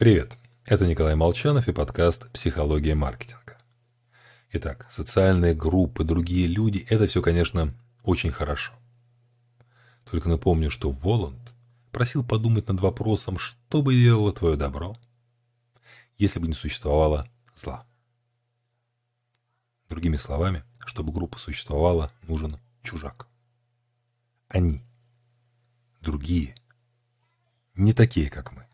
Привет, это Николай Молчанов и подкаст «Психология маркетинга». Итак, социальные группы, другие люди – это все, конечно, очень хорошо. Только напомню, что Воланд просил подумать над вопросом, что бы делало твое добро, если бы не существовало зла. Другими словами, чтобы группа существовала, нужен чужак. Они. Другие. Не такие, как мы.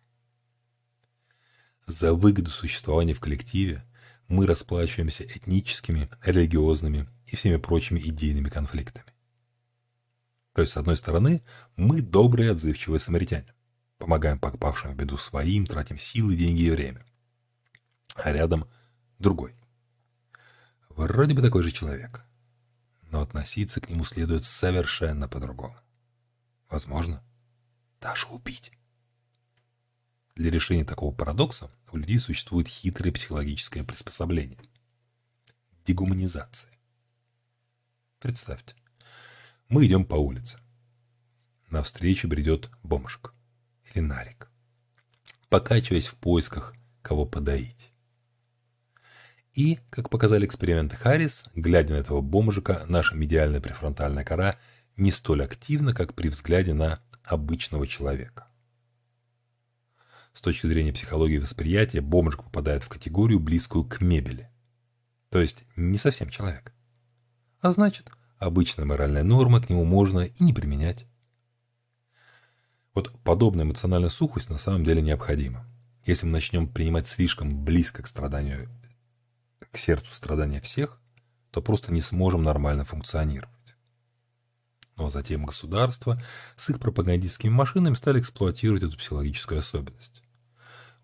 За выгоду существования в коллективе мы расплачиваемся этническими, религиозными и всеми прочими идейными конфликтами. То есть, с одной стороны, мы добрые, отзывчивые самаритяне. Помогаем попавшим в беду своим, тратим силы, деньги и время. А рядом другой. Вроде бы такой же человек. Но относиться к нему следует совершенно по-другому. Возможно, даже убить. Для решения такого парадокса у людей существует хитрое психологическое приспособление – дегуманизация. Представьте, мы идем по улице. Навстречу бредет бомжик или нарик, покачиваясь в поисках, кого подоить. И, как показали эксперименты Харрис, глядя на этого бомжика, наша медиальная префронтальная кора не столь активна, как при взгляде на обычного человека. С точки зрения психологии восприятия, бомжик попадает в категорию, близкую к мебели. То есть не совсем человек. А значит, обычная моральная норма к нему можно и не применять. Вот подобная эмоциональная сухость на самом деле необходима. Если мы начнем принимать слишком близко к страданию, к сердцу страдания всех, то просто не сможем нормально функционировать. Но затем государство с их пропагандистскими машинами стали эксплуатировать эту психологическую особенность.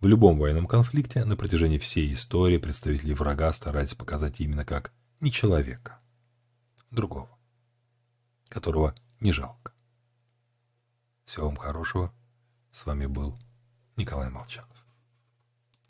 В любом военном конфликте на протяжении всей истории представители врага старались показать именно как не человека, другого, которого не жалко. Всего вам хорошего. С вами был Николай Молчанов.